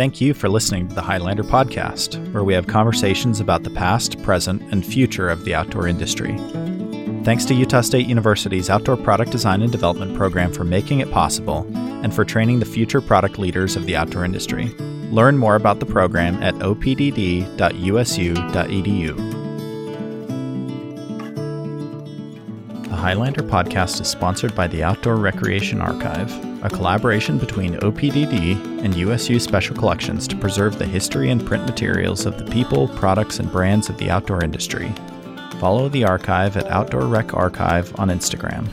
Thank you for listening to the Highlander podcast, where we have conversations about the past, present, and future of the outdoor industry. Thanks to Utah State University's Outdoor Product Design and Development program for making it possible and for training the future product leaders of the outdoor industry. Learn more about the program at opdd.usu.edu. The Highlander podcast is sponsored by the Outdoor Recreation Archive, a collaboration between OPDD and USU Special Collections to preserve the history and print materials of the people, products, and brands of the outdoor industry. Follow the archive at Outdoor Rec Archive on Instagram.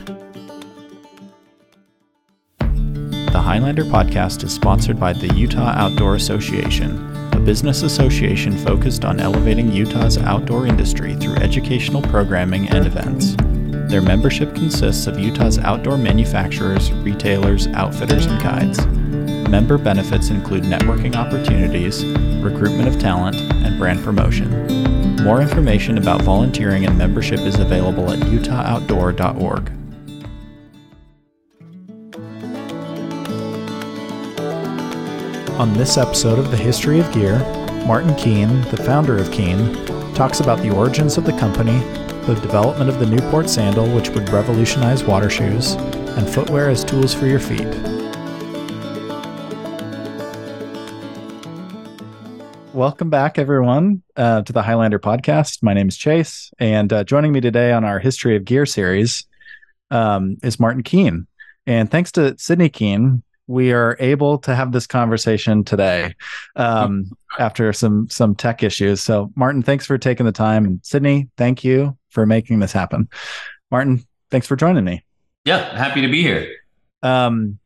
The Highlander podcast is sponsored by the Utah Outdoor Association, a business association focused on elevating Utah's outdoor industry through educational programming and events. Their membership consists of Utah's outdoor manufacturers, retailers, outfitters, and guides. Member benefits include networking opportunities, recruitment of talent, and brand promotion. More information about volunteering and membership is available at utahoutdoor.org. On this episode of The History of Gear, Martin Keen, the founder of Keen, talks about the origins of the company, the development of the Newport sandal, which would revolutionize water shoes, and footwear as tools for your feet. Welcome back, everyone, uh, to the Highlander podcast. My name is Chase, and uh, joining me today on our History of Gear series um, is Martin Keen. And thanks to Sydney Keen, we are able to have this conversation today um, after some some tech issues. So, Martin, thanks for taking the time. And Sydney, thank you for making this happen. Martin, thanks for joining me. Yeah, happy to be here. Um,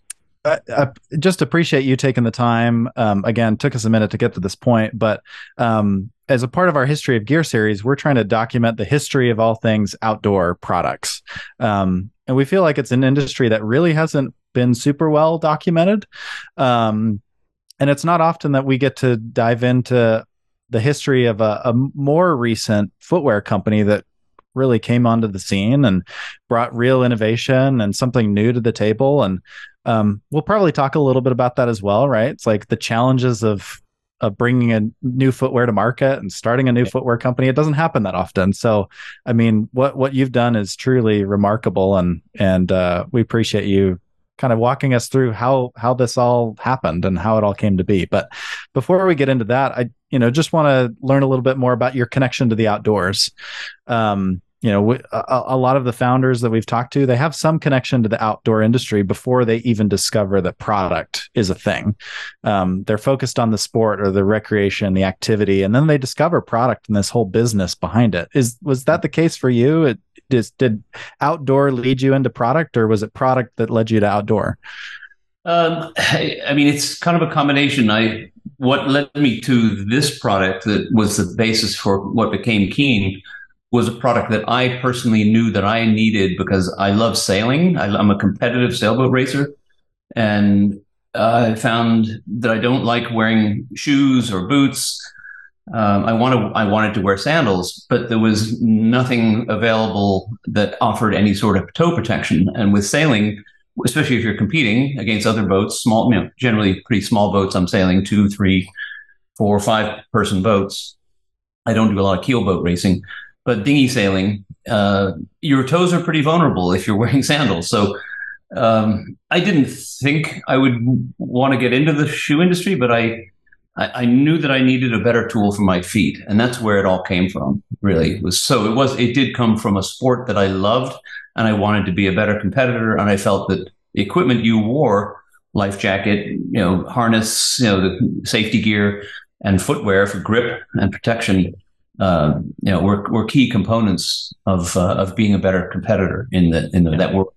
I, I, just appreciate you taking the time. Um, again, took us a minute to get to this point, but um, as a part of our history of gear series, we're trying to document the history of all things outdoor products, um, and we feel like it's an industry that really hasn't been super well documented. Um, and it's not often that we get to dive into the history of a, a more recent footwear company that really came onto the scene and brought real innovation and something new to the table and um, we'll probably talk a little bit about that as well, right? It's like the challenges of of bringing a new footwear to market and starting a new footwear company. It doesn't happen that often. So, I mean, what what you've done is truly remarkable, and and uh, we appreciate you kind of walking us through how how this all happened and how it all came to be. But before we get into that, I you know just want to learn a little bit more about your connection to the outdoors. Um, you know a, a, lot of the founders that we've talked to they have some connection to the outdoor industry before they even discover that product is a thing um, they're focused on the sport or the recreation the activity and then they discover product and this whole business behind it is was that the case for you it did outdoor lead you into product or was it product that led you to outdoor um, I, I mean it's kind of a combination i what led me to this product that was the basis for what became Keen was a product that I personally knew that I needed because I love sailing. I, am a competitive sailboat racer, and uh, I found that I don't like wearing shoes or boots. Um, I wanted I wanted to wear sandals, but there was nothing available that offered any sort of toe protection. And with sailing, especially if you're competing against other boats, small, you know, generally pretty small boats, I'm sailing two, three, four, five person boats. I don't do a lot of keel boat racing but dinghy sailing, uh, your toes are pretty vulnerable if you're wearing sandals. So um, I didn't think I would want to get into the shoe industry, but I, I, I knew that I needed a better tool for my feet, and that's where it all came from. Really, it was so it was it did come from a sport that I loved, and I wanted to be a better competitor, and I felt that the equipment you wore life jacket, you know, harness, you know, the safety gear and footwear for grip and protection uh, you know, were, were key components of uh, of being a better competitor in the in the, yeah. that world.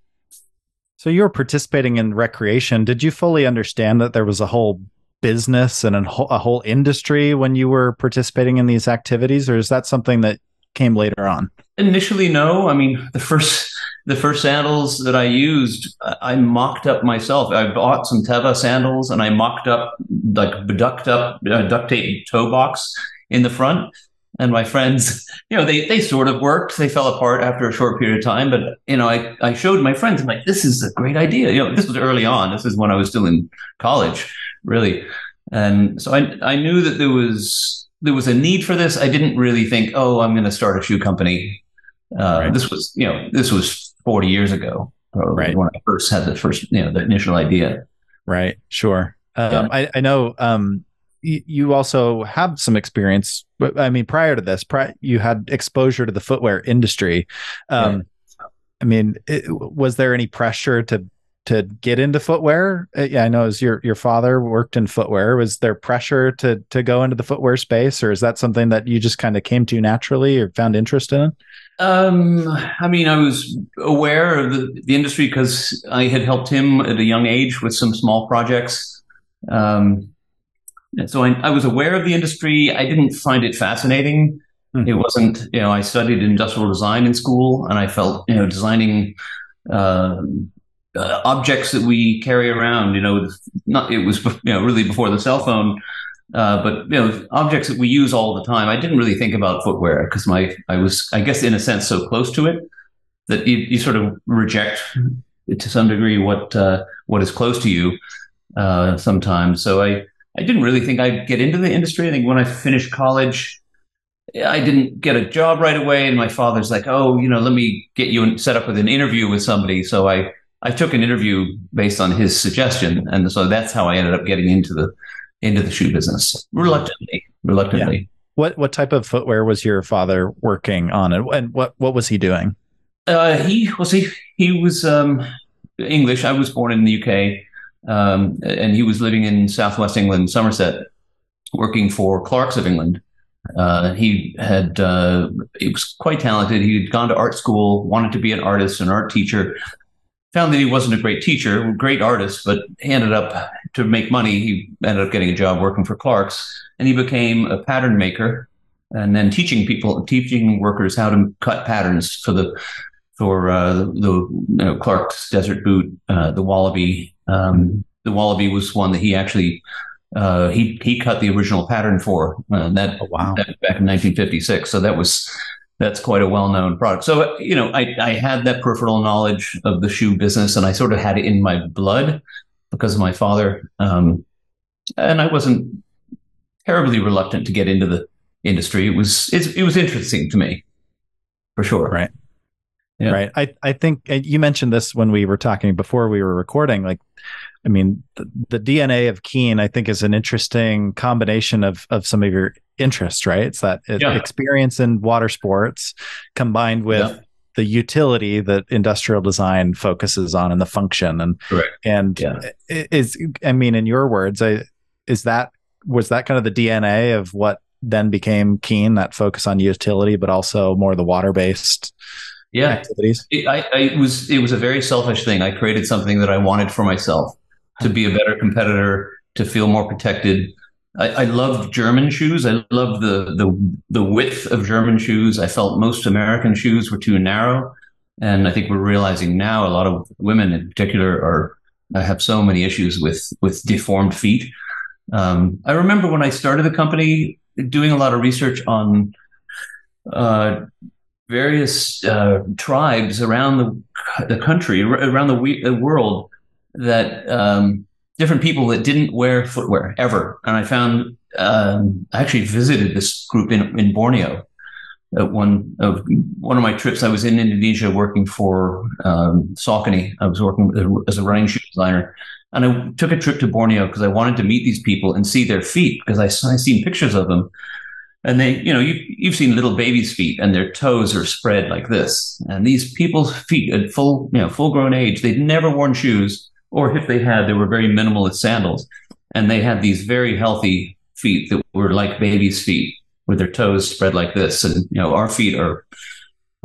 So you were participating in recreation. Did you fully understand that there was a whole business and a whole, a whole industry when you were participating in these activities, or is that something that came later on? Initially, no. I mean, the first the first sandals that I used, I mocked up myself. I bought some Teva sandals and I mocked up like duct up uh, duct tape toe box in the front and my friends, you know, they they sort of worked. They fell apart after a short period of time, but you know, I I showed my friends. I'm like, this is a great idea. You know, this was early on. This is when I was still in college, really, and so I I knew that there was there was a need for this. I didn't really think, oh, I'm going to start a shoe company. Uh, right. This was you know this was 40 years ago, right. when I first had the first you know the initial idea. Right. Sure. Um, yeah. I I know. Um, you also have some experience. but I mean, prior to this, pri- you had exposure to the footwear industry. Um, yeah. I mean, it, was there any pressure to to get into footwear? Uh, yeah, I know as your your father worked in footwear. Was there pressure to to go into the footwear space, or is that something that you just kind of came to naturally or found interest in? Um, I mean, I was aware of the, the industry because I had helped him at a young age with some small projects. Um, and so I, I, was aware of the industry. I didn't find it fascinating. Mm-hmm. It wasn't, you know, I studied industrial design in school and I felt, you know, designing uh, uh, objects that we carry around, you know, not, it was, you know, really before the cell phone. Uh, but you know, objects that we use all the time. I didn't really think about footwear because my I was, I guess, in a sense, so close to it that you, you sort of reject to some degree what uh, what is close to you uh, sometimes. So I I didn't really think I'd get into the industry. I think when I finished college, I didn't get a job right away. And my father's like, oh, you know, let me get you set up with an interview with somebody. So I, I took an interview based on his suggestion. And so that's how I ended up getting into the, into the shoe business reluctantly, reluctantly. Yeah. What, what type of footwear was your father working on and what, what was he doing? Uh, he was, he, he was, um, English. I was born in the UK. Um, and he was living in southwest England, Somerset, working for Clarks of England. Uh, he had uh, he was quite talented. He had gone to art school, wanted to be an artist, an art teacher. Found that he wasn't a great teacher, great artist, but he ended up to make money. He ended up getting a job working for Clarks, and he became a pattern maker, and then teaching people, teaching workers how to cut patterns for the for uh, the, the you know, Clarks Desert Boot, uh, the Wallaby, um, the Wallaby was one that he actually uh, he he cut the original pattern for uh, that, oh, wow. that, back in 1956. So that was that's quite a well known product. So you know, I I had that peripheral knowledge of the shoe business, and I sort of had it in my blood because of my father, um, and I wasn't terribly reluctant to get into the industry. It was it was interesting to me, for sure. Right. Yeah. Right. I, I think you mentioned this when we were talking before we were recording. Like, I mean, the, the DNA of Keen, I think, is an interesting combination of of some of your interests. Right. It's that yeah. experience in water sports combined with yeah. the utility that industrial design focuses on and the function. And Correct. and yeah. is I mean, in your words, I, is that was that kind of the DNA of what then became Keen, that focus on utility, but also more the water based yeah. activities? It, I, I, was it was a very selfish thing. I created something that I wanted for myself to be a better competitor, to feel more protected. I, I loved German shoes. I loved the the the width of German shoes. I felt most American shoes were too narrow, and I think we're realizing now a lot of women in particular are have so many issues with with deformed feet. Um, I remember when I started the company doing a lot of research on uh, various uh, tribes around the the country, around the, the world, that um, different people that didn't wear footwear ever. And I found um, I actually visited this group in in Borneo. At one of one of my trips, I was in Indonesia working for um, Saucony. I was working as a running shoe designer, and I took a trip to Borneo because I wanted to meet these people and see their feet because I I seen pictures of them and they, you know, you, you've seen little babies' feet and their toes are spread like this. And these people's feet at full, you know, full grown age, they'd never worn shoes, or if they had, they were very minimalist sandals. And they had these very healthy feet that were like babies' feet with their toes spread like this. And, you know, our feet are,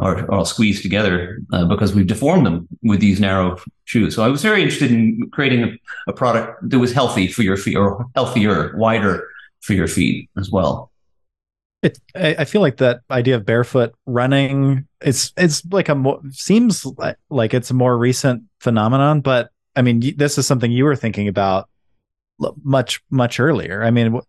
are, are all squeezed together uh, because we've deformed them with these narrow shoes. So I was very interested in creating a, a product that was healthy for your feet or healthier, wider for your feet as well. It, I feel like that idea of barefoot running it's it's like a more seems like it's a more recent phenomenon, but I mean, this is something you were thinking about much much earlier. I mean,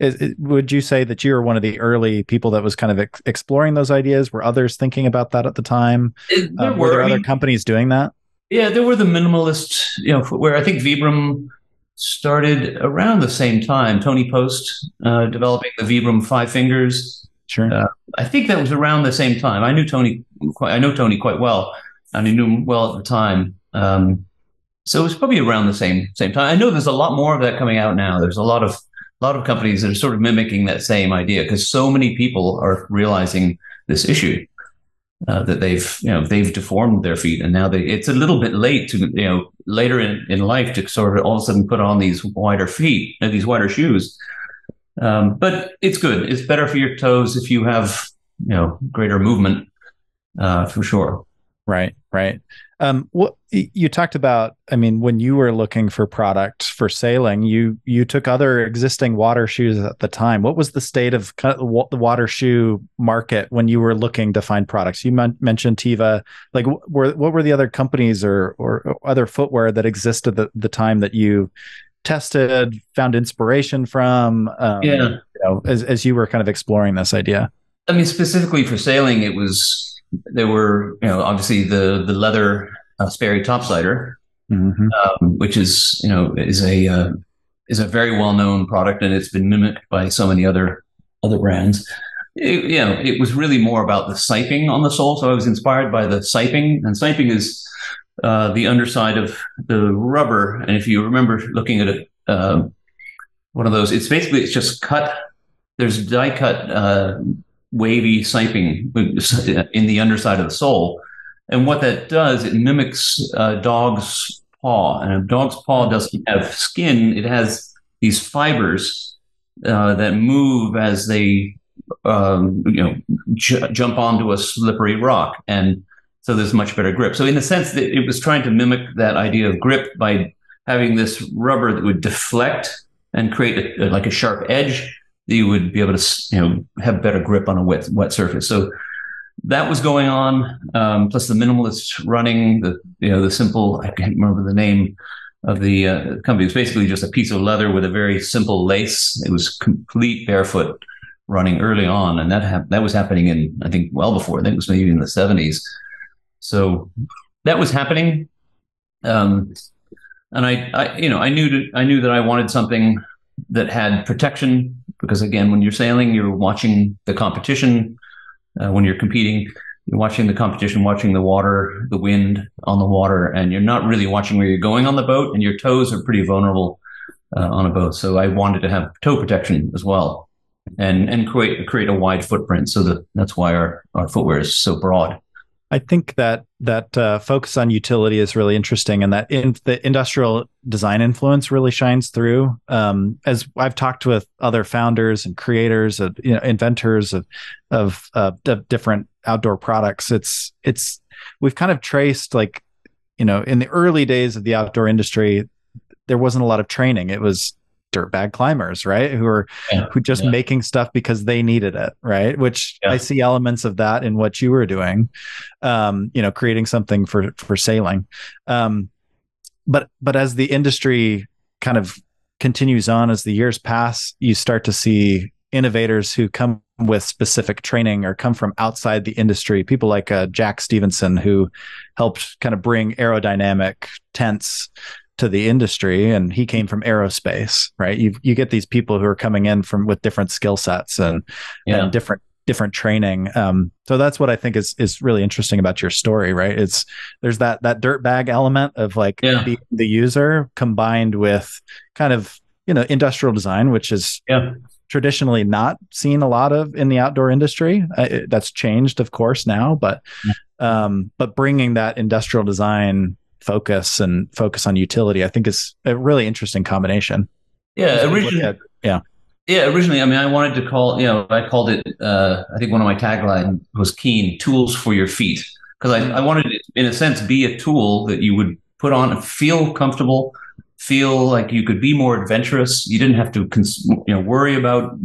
is, would you say that you were one of the early people that was kind of ex- exploring those ideas? Were others thinking about that at the time? It, there um, were, were there I other mean, companies doing that? Yeah, there were the minimalist, you know, where I think Vibram started around the same time. Tony Post uh, developing the Vibram Five Fingers. Sure. Uh, I think that was around the same time. I knew Tony. Quite, I know Tony quite well, and I knew him well at the time. Um, so it was probably around the same same time. I know there's a lot more of that coming out now. There's a lot of a lot of companies that are sort of mimicking that same idea because so many people are realizing this issue uh, that they've you know they've deformed their feet and now they it's a little bit late to you know later in, in life to sort of all of a sudden put on these wider feet uh, these wider shoes um, but it's good it's better for your toes if you have you know greater movement uh, for sure right right um, what you talked about, I mean, when you were looking for product for sailing, you you took other existing water shoes at the time. What was the state of the water shoe market when you were looking to find products? You men- mentioned Teva. Like, were what were the other companies or or other footwear that existed at the time that you tested, found inspiration from? Um, yeah, you know, as as you were kind of exploring this idea. I mean, specifically for sailing, it was there were, you know, obviously the the leather uh, Sperry topsider, mm-hmm. um, which is, you know, is a uh, is a very well known product, and it's been mimicked by so many other other brands. It, you know, it was really more about the siping on the sole. So I was inspired by the siping, and siping is uh, the underside of the rubber. And if you remember looking at it, uh, one of those, it's basically it's just cut. There's die cut uh, wavy siping in the underside of the sole. And what that does, it mimics a dog's paw. And a dog's paw doesn't have skin, it has these fibers uh, that move as they um, you know j- jump onto a slippery rock. And so there's much better grip. So in a sense, it was trying to mimic that idea of grip by having this rubber that would deflect and create a, like a sharp edge you would be able to you know have better grip on a wet wet surface. So that was going on. Um, plus the minimalist running, the you know the simple I can't remember the name of the uh, company. It was basically just a piece of leather with a very simple lace. It was complete barefoot running early on, and that ha- that was happening in I think well before. I think it was maybe in the seventies. So that was happening. Um, and I, I, you know, I knew to, I knew that I wanted something that had protection because again, when you're sailing, you're watching the competition. Uh, when you're competing, you're watching the competition, watching the water, the wind on the water, and you're not really watching where you're going on the boat, and your toes are pretty vulnerable uh, on a boat. So I wanted to have toe protection as well, and and create create a wide footprint. So that that's why our our footwear is so broad. I think that that uh, focus on utility is really interesting, and that in, the industrial design influence really shines through. Um, as I've talked with other founders and creators, of, you know, inventors of of, uh, of different outdoor products, it's it's we've kind of traced like you know in the early days of the outdoor industry, there wasn't a lot of training. It was dirtbag climbers, right? Who are yeah, who just yeah. making stuff because they needed it, right? Which yeah. I see elements of that in what you were doing. Um, you know, creating something for for sailing. Um, but but as the industry kind of continues on as the years pass, you start to see innovators who come with specific training or come from outside the industry. People like uh, Jack Stephenson, who helped kind of bring aerodynamic tents to the industry and he came from aerospace right you you get these people who are coming in from with different skill sets and yeah. and different different training um, so that's what i think is is really interesting about your story right it's there's that that dirt bag element of like yeah. the, the user combined with kind of you know industrial design which is yeah traditionally not seen a lot of in the outdoor industry. Uh, that's changed, of course, now, but um, but bringing that industrial design focus and focus on utility, I think is a really interesting combination. Yeah, originally, yeah, yeah. Originally, I mean, I wanted to call, you know, I called it. Uh, I think one of my tagline was "Keen Tools for Your Feet" because I, I wanted it, in a sense, be a tool that you would put on and feel comfortable, feel like you could be more adventurous. You didn't have to, cons- you know, worry about.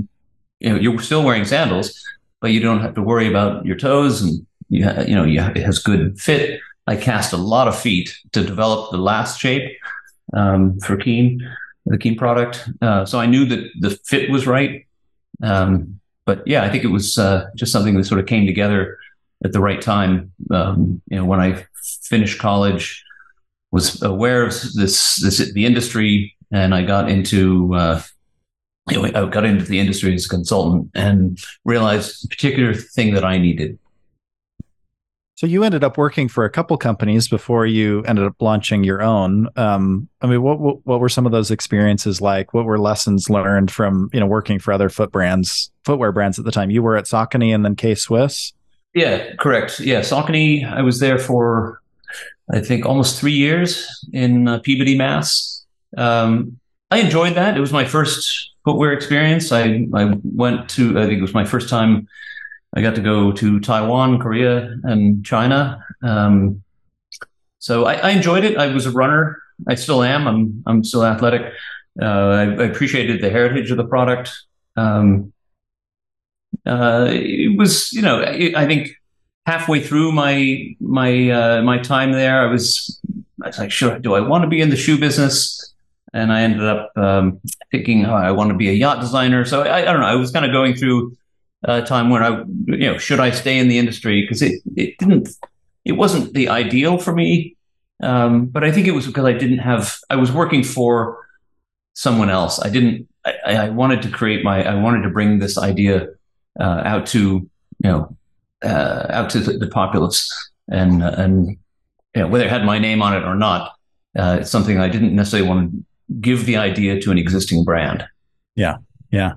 You know, you're still wearing sandals, but you don't have to worry about your toes, and you, ha- you know, you ha- it has good fit I cast a lot of feet to develop the last shape um, for Keen. the Keen product. Uh, so I knew that the fit was right. Um, but yeah, I think it was uh, just something that sort of came together at the right time. Um, you know, when I finished college, was aware of this this the industry, and I got into uh, I got into the industry as a consultant and realized a particular thing that I needed. So you ended up working for a couple companies before you ended up launching your own. Um, I mean, what, what, what were some of those experiences like? What were lessons learned from you know working for other foot brands, footwear brands at the time? You were at Saucony and then K Swiss. Yeah, correct. Yeah, Saucony. I was there for I think almost three years in uh, Peabody, Mass. Um, I enjoyed that. It was my first footwear experience. I I went to I think it was my first time I got to go to Taiwan, Korea, and China. Um, so I, I, enjoyed it. I was a runner. I still am. I'm I'm still athletic. Uh, I, I, appreciated the heritage of the product. Um, uh, it was, you know, I, I, think halfway through my my uh, my time there, I was I was like, sure, do I want to be in the shoe business? And I ended up um, thinking, oh, I want to be a yacht designer. So I, I don't know. I was kind of going through uh, time when I, you know, should I stay in the industry? Because it, it didn't, it wasn't the ideal for me. Um, but I think it was because I didn't have, I was working for someone else. I didn't, I, I wanted to create my, I wanted to bring this idea uh, out to, you know, uh, out to the, the populace and, and, you know, whether it had my name on it or not, uh, it's something I didn't necessarily want to give the idea to an existing brand. Yeah. Yeah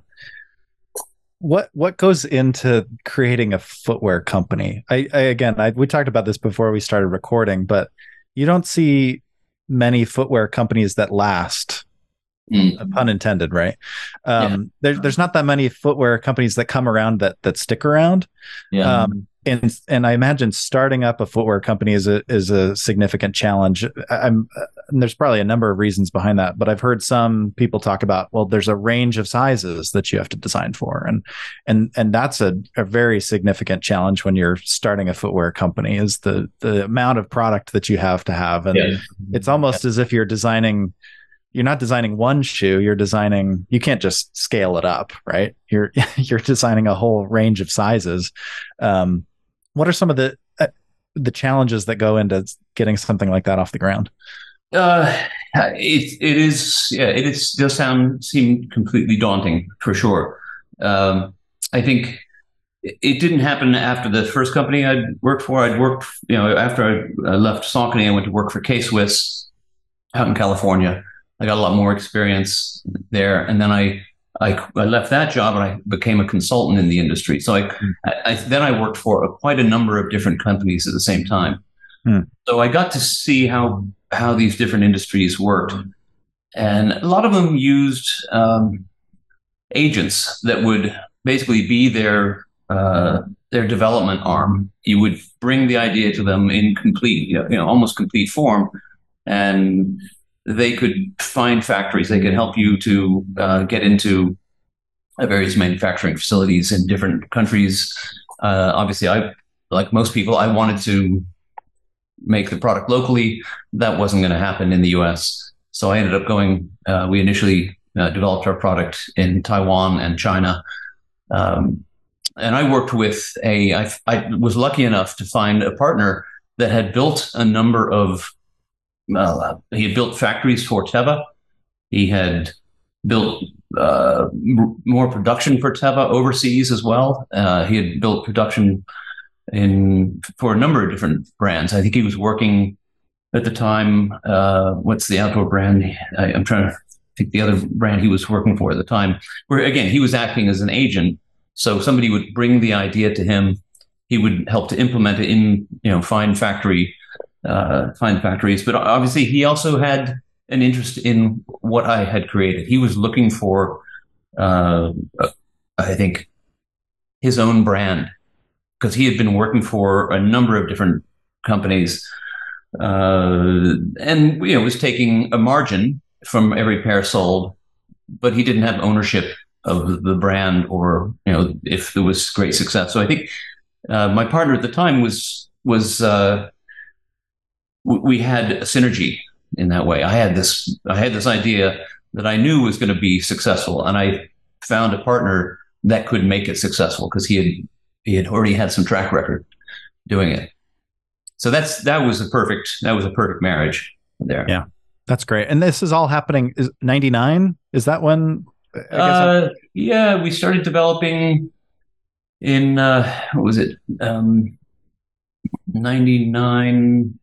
what what goes into creating a footwear company? I, I again, I, we talked about this before we started recording, but you don't see many footwear companies that last. Mm. Pun intended, right? Um, yeah. there, there's not that many footwear companies that come around that that stick around. Yeah. Um, and and I imagine starting up a footwear company is a is a significant challenge. I'm there's probably a number of reasons behind that, but I've heard some people talk about well, there's a range of sizes that you have to design for, and and and that's a, a very significant challenge when you're starting a footwear company is the the amount of product that you have to have, and yeah. it's almost yeah. as if you're designing you're not designing one shoe you're designing you can't just scale it up right you're you're designing a whole range of sizes um, what are some of the uh, the challenges that go into getting something like that off the ground? Uh, it it is yeah it is does sound seem completely daunting for sure. Um, I think it didn't happen after the first company I'd worked for. I'd worked you know after I left Saucony, I went to work for K Swiss out in California. I got a lot more experience there, and then I I, I left that job and I became a consultant in the industry. So I, mm. I, I then I worked for a, quite a number of different companies at the same time. Mm. So I got to see how how these different industries worked, and a lot of them used um, agents that would basically be their uh, their development arm. You would bring the idea to them in complete, you know, you know almost complete form, and they could find factories. They could help you to uh, get into various manufacturing facilities in different countries. Uh, obviously, I, like most people, I wanted to make the product locally. That wasn't going to happen in the U.S. So I ended up going. Uh, we initially uh, developed our product in Taiwan and China. Um, and I worked with a. I, I was lucky enough to find a partner that had built a number of uh, he had built factories for Teva. He had built uh, m- more production for Teva overseas as well. Uh, he had built production in for a number of different brands. I think he was working at the time. Uh, what's the outdoor brand? I, am trying to think the other brand he was working for at the time. Where again, he was acting as an agent. So somebody would bring the idea to him. He would help to implement it in, you know, find factory uh, find factories. But obviously, he also had an interest in what I had created. He was looking for, uh, I think, his own brand because he had been working for a number of different companies, uh, and you know was taking a margin from every pair sold, but he didn't have ownership of the brand or you know if there was great success. So I think uh, my partner at the time was was uh, we had a synergy in that way. I had this I had this idea that I knew was going to be successful, and I found a partner that could make it successful because he had he had already had some track record doing it. So that's that was a perfect that was a perfect marriage there. Yeah, that's great. And this is all happening. Is ninety nine? Is that when? Uh, yeah, we started developing in uh, what was it? Um, 99,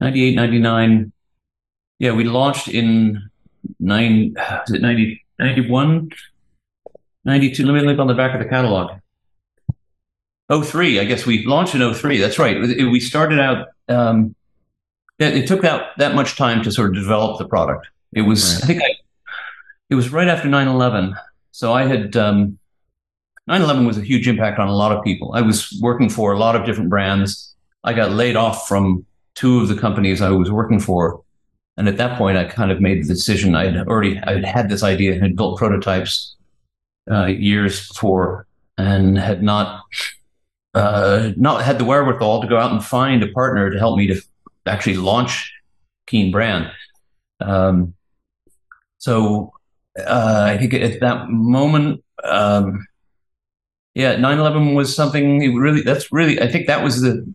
98, 99. Yeah, we launched in nine, is it 90, 91, 92? Let me look on the back of the catalog. 03, I guess we launched in 03. That's right. We started out, um, it, took that, that much time to sort of develop the product. It was, right. I think I, it was right after 9 11. So I had, um, 9 11 was a huge impact on a lot of people. I was working for a lot of different brands. I got laid off from two of the companies I was working for. And at that point, I kind of made the decision. I had already I had this idea, and had built prototypes uh, years before, and had not uh, not had the wherewithal to go out and find a partner to help me to actually launch Keen Brand. Um, so uh, I think at that moment, um, yeah, 9/11 was something really. That's really. I think that was the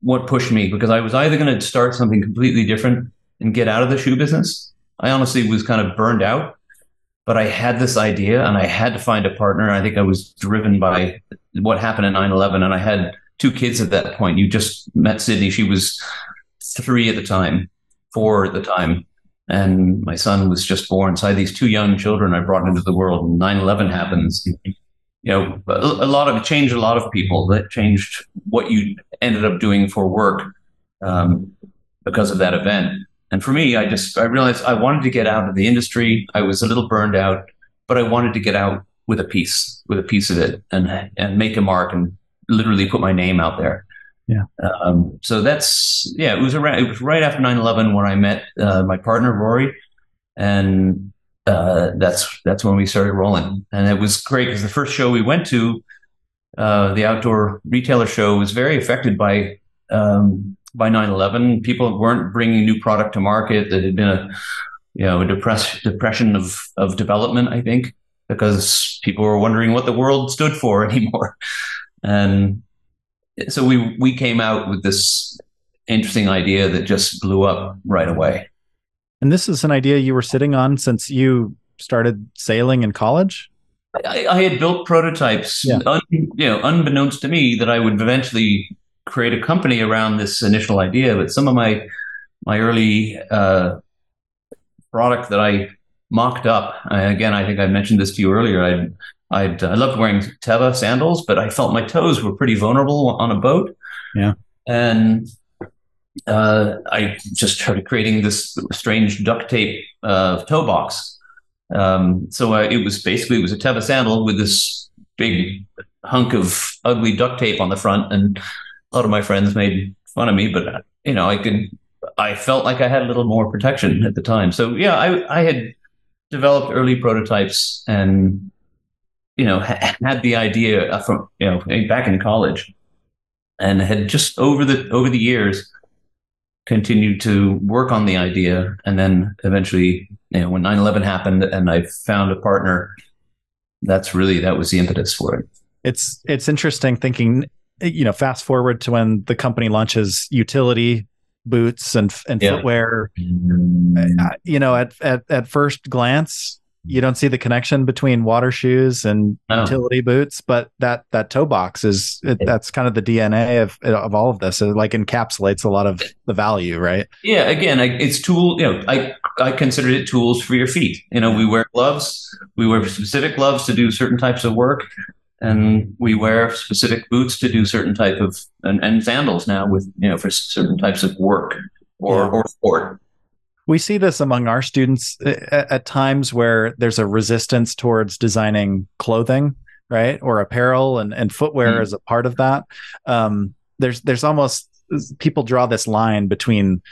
what pushed me because I was either going to start something completely different and get out of the shoe business. I honestly was kind of burned out, but I had this idea and I had to find a partner. I think I was driven by what happened at 9 11. And I had two kids at that point. You just met Sydney. She was three at the time, four at the time. And my son was just born. So I had these two young children I brought into the world. And 9 11 happens. You know, a lot of it changed a lot of people. That changed what you ended up doing for work um, because of that event. And for me, I just I realized I wanted to get out of the industry. I was a little burned out, but I wanted to get out with a piece, with a piece of it, and and make a mark and literally put my name out there. Yeah. Um, so that's yeah. It was around. It was right after 9-11 when I met uh, my partner Rory, and uh, that's that's when we started rolling. And it was great because the first show we went to, uh, the outdoor retailer show, was very affected by um, by 9-11 people weren't bringing new product to market. That had been a you know a depress- depression of of development i think because people were wondering what the world stood for anymore. And so we we came out with this interesting idea that just blew up right away and this is an idea you were sitting on since you started sailing in college I, I had built prototypes, yeah. un, you know, unbeknownst to me, that I would eventually create a company around this initial idea. But some of my my early uh, product that I mocked up, I, again, I think I mentioned this to you earlier. I'd, I'd I loved wearing Teva sandals, but I felt my toes were pretty vulnerable on a boat. Yeah, and uh, I just started creating this strange duct tape uh, toe box. Um, so uh, it was basically it was a Teva sandal with this big hunk of ugly duct tape on the front, and a lot of my friends made fun of me, but you know, I could, I felt like I had a little more protection at the time. So yeah, I, I had developed early prototypes and, you know, ha- had the idea from, you know, back in college and had just over the, over the years continued to work on the idea. And then eventually, you know, when 9-11 happened and I found a partner, that's really, that was the impetus for it. It's, it's interesting thinking you know, fast forward to when the company launches utility boots and and yeah. footwear. Uh, you know, at at at first glance, you don't see the connection between water shoes and oh. utility boots, but that that toe box is it, that's kind of the DNA of of all of this. It like encapsulates a lot of the value, right? Yeah. Again, I, it's tool. You know, I I consider it tools for your feet. You know, we wear gloves. We wear specific gloves to do certain types of work and we wear specific boots to do certain type of and, and sandals now with you know for certain types of work or yeah. or sport we see this among our students at, at, times where there's a resistance towards designing clothing right or apparel and, and footwear mm. as a part of that um, there's there's almost people draw this line between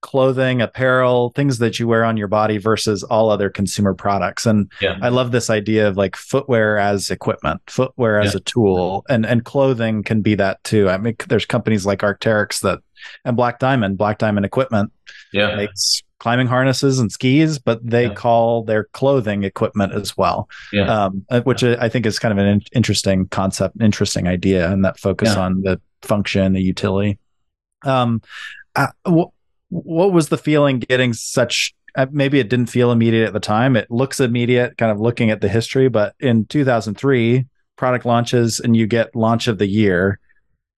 clothing, apparel, things that you wear on your body versus all other consumer products. And yeah. I love this idea of like footwear as equipment, footwear as yeah. a tool, and and clothing can be that too. I mean, there's companies like Arc'teryx that and Black Diamond, Black Diamond Equipment, yeah, makes climbing harnesses and skis, but they Yeah. call their clothing equipment as well. Yeah. Um, uh, which I think is kind of an in- interesting concept, interesting idea, and that focus Yeah. on the function, the utility. Um, uh, wh- what was the feeling getting such? Uh, maybe it didn't feel immediate at the time. It looks immediate, kind of looking at the history, but in 2003, product launches and you get launch of the year,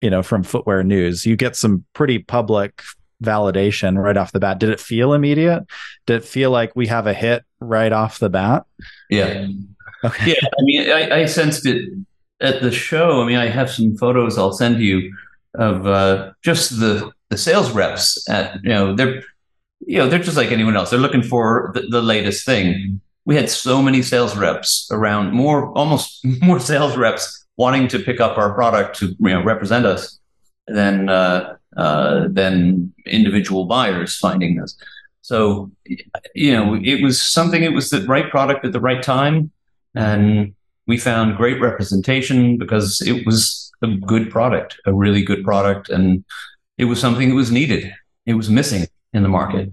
you know, from Footwear News, you get some pretty public validation right off the bat. Did it feel immediate? Did it feel like we have a hit right off the bat? Yeah. Okay. Yeah. I mean, I, I sensed it at the show. I mean, I have some photos I'll send you of uh, just the, the sales reps at, you know, they're, you know, they're just like anyone else. They're looking for the, the latest thing. We had so many sales reps around, more, almost more sales reps wanting to pick up our product to, you know, represent us than, uh, uh, than individual buyers finding us. So, you know, it was something, it was the right product at the right time. And we found great representation because it was a good product, a really good product. And it was something that was needed. It was missing in the market.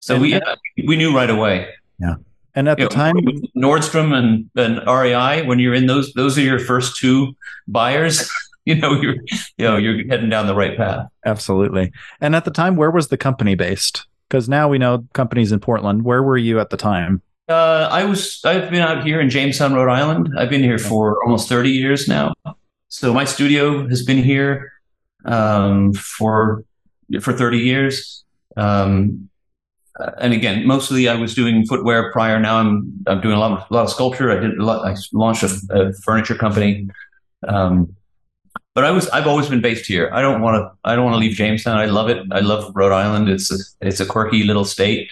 So we, we knew right away. Yeah. And at You the know, time, Nordstrom and, and REI, when you're in those, those are your first two buyers. You know, you're, you know, you're heading down the right path. absolutely. And at the time, where was the company based? Because now we know companies in Portland. Where were you at the time? Uh, I was, I've been out here in Jamestown, Rhode Island. I've been here for almost 30 years now. So my studio has been here, um, for, for 30 years. Um, and again, mostly I was doing footwear prior. Now I'm, I'm doing a lot of, a lot of sculpture. I did a lot, I launched a, a furniture company. Um, but I was, I've always been based here. I don't want to, I don't want to leave Jamestown. I love it. I love Rhode Island. It's a, it's a quirky little state.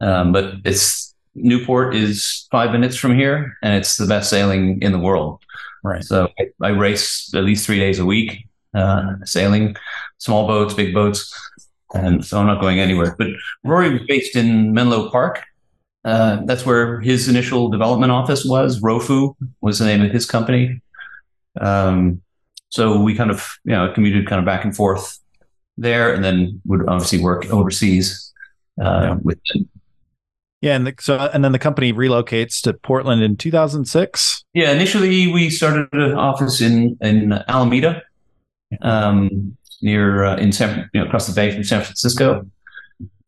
Um, but it's, Newport is five minutes from here and it's the best sailing in the world. Right. So I, I race at least three days a week, uh, sailing small boats, big boats. And so I'm not going anywhere. But Rory was based in Menlo Park. Uh, that's where his initial development office was. Rofu was the name of his company. Um, so we kind of, you know, commuted kind of back and forth there and then would obviously work overseas uh, Yeah. with Yeah, and the, so and then the company relocates to Portland in 2006. Yeah, initially we started an office in in Alameda, um, near uh, in San, you know, across the bay from San Francisco,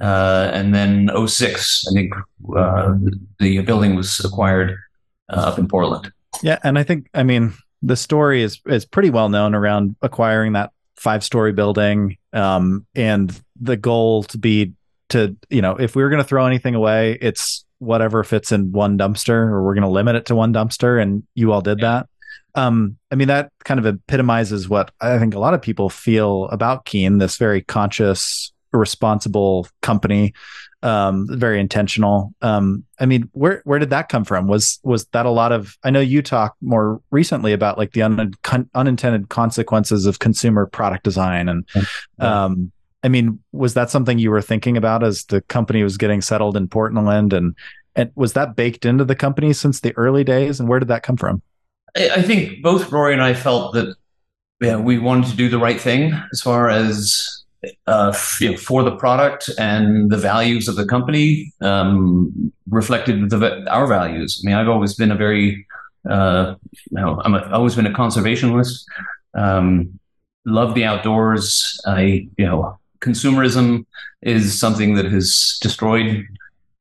uh, and then 06, I think uh, the building was acquired uh, up in Portland. Yeah, and I think I mean the story is is pretty well known around acquiring that five story building, um, and the goal to be to you know if we were going to throw anything away, it's whatever fits in one dumpster, or we're going to limit it to one dumpster, and you all did that. Um, I mean that kind of epitomizes what I think a lot of people feel about Keen, this very conscious, responsible company um very intentional. Um i mean where where did that come from? Was was that a lot of i know you talked more recently about like the un, con, unintended consequences of consumer product design and um i mean was that something you were thinking about as the company was getting settled in portland and and was that baked into the company since the early days and where did that come from? I, I think both Rory and I felt that yeah, we wanted to do the right thing as far as uh, you know, for the product and the values of the company um, reflected the, our values. I mean, I've always been a very, uh, you know, I'm always been a conservationist. Um, love the outdoors. I, you know, consumerism is something that has destroyed,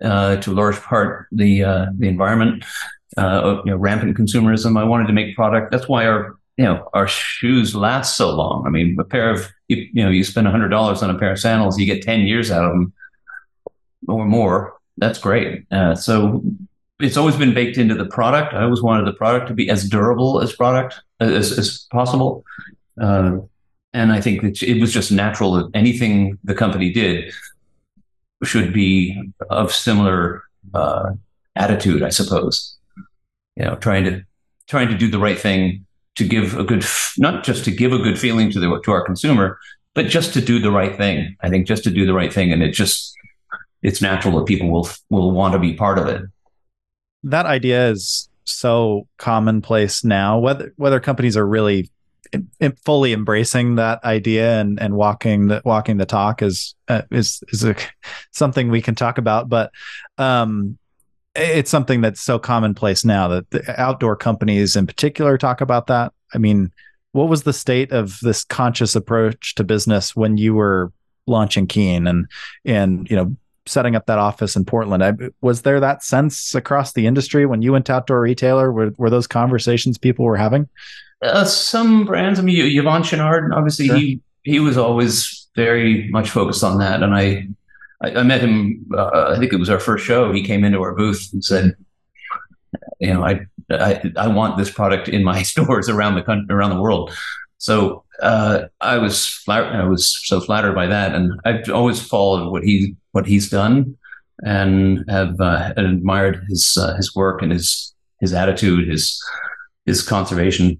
uh, to a large part, the uh, the environment. Uh, you know, rampant consumerism. I wanted to make product. That's why our you know our shoes last so long. I mean, a pair of you, you know you spend hundred dollars on a pair of sandals, you get ten years out of them or more. That's great. Uh, so it's always been baked into the product. I always wanted the product to be as durable as product as, as possible. Uh, and I think that it was just natural that anything the company did should be of similar uh, attitude, I suppose. You know, trying to trying to do the right thing to give a good, not just to give a good feeling to the to our consumer, but just to do the right thing. I think just to do the right thing, and it just it's natural that people will will want to be part of it. that idea is so commonplace now whether whether companies are really fully embracing that idea and and walking the walking the talk is uh, is is a, something we can talk about but um it's something that's so commonplace now that the outdoor companies in particular talk about that i mean what was the state of this conscious approach to business when you were launching keen and and you know setting up that office in portland I, was there that sense across the industry when you went to outdoor retailer were, were those conversations people were having uh, some brands. I mean, Yvon Chouinard, obviously, sure. he he was always very much focused on that. And I I, I met him. Uh, I think it was our first show. He came into our booth and said, "You know, I I, I want this product in my stores around the country, around the world." So uh, I was flat, I was so flattered by that, and I've always followed what he what he's done, and have uh, admired his uh, his work and his his attitude, his his conservation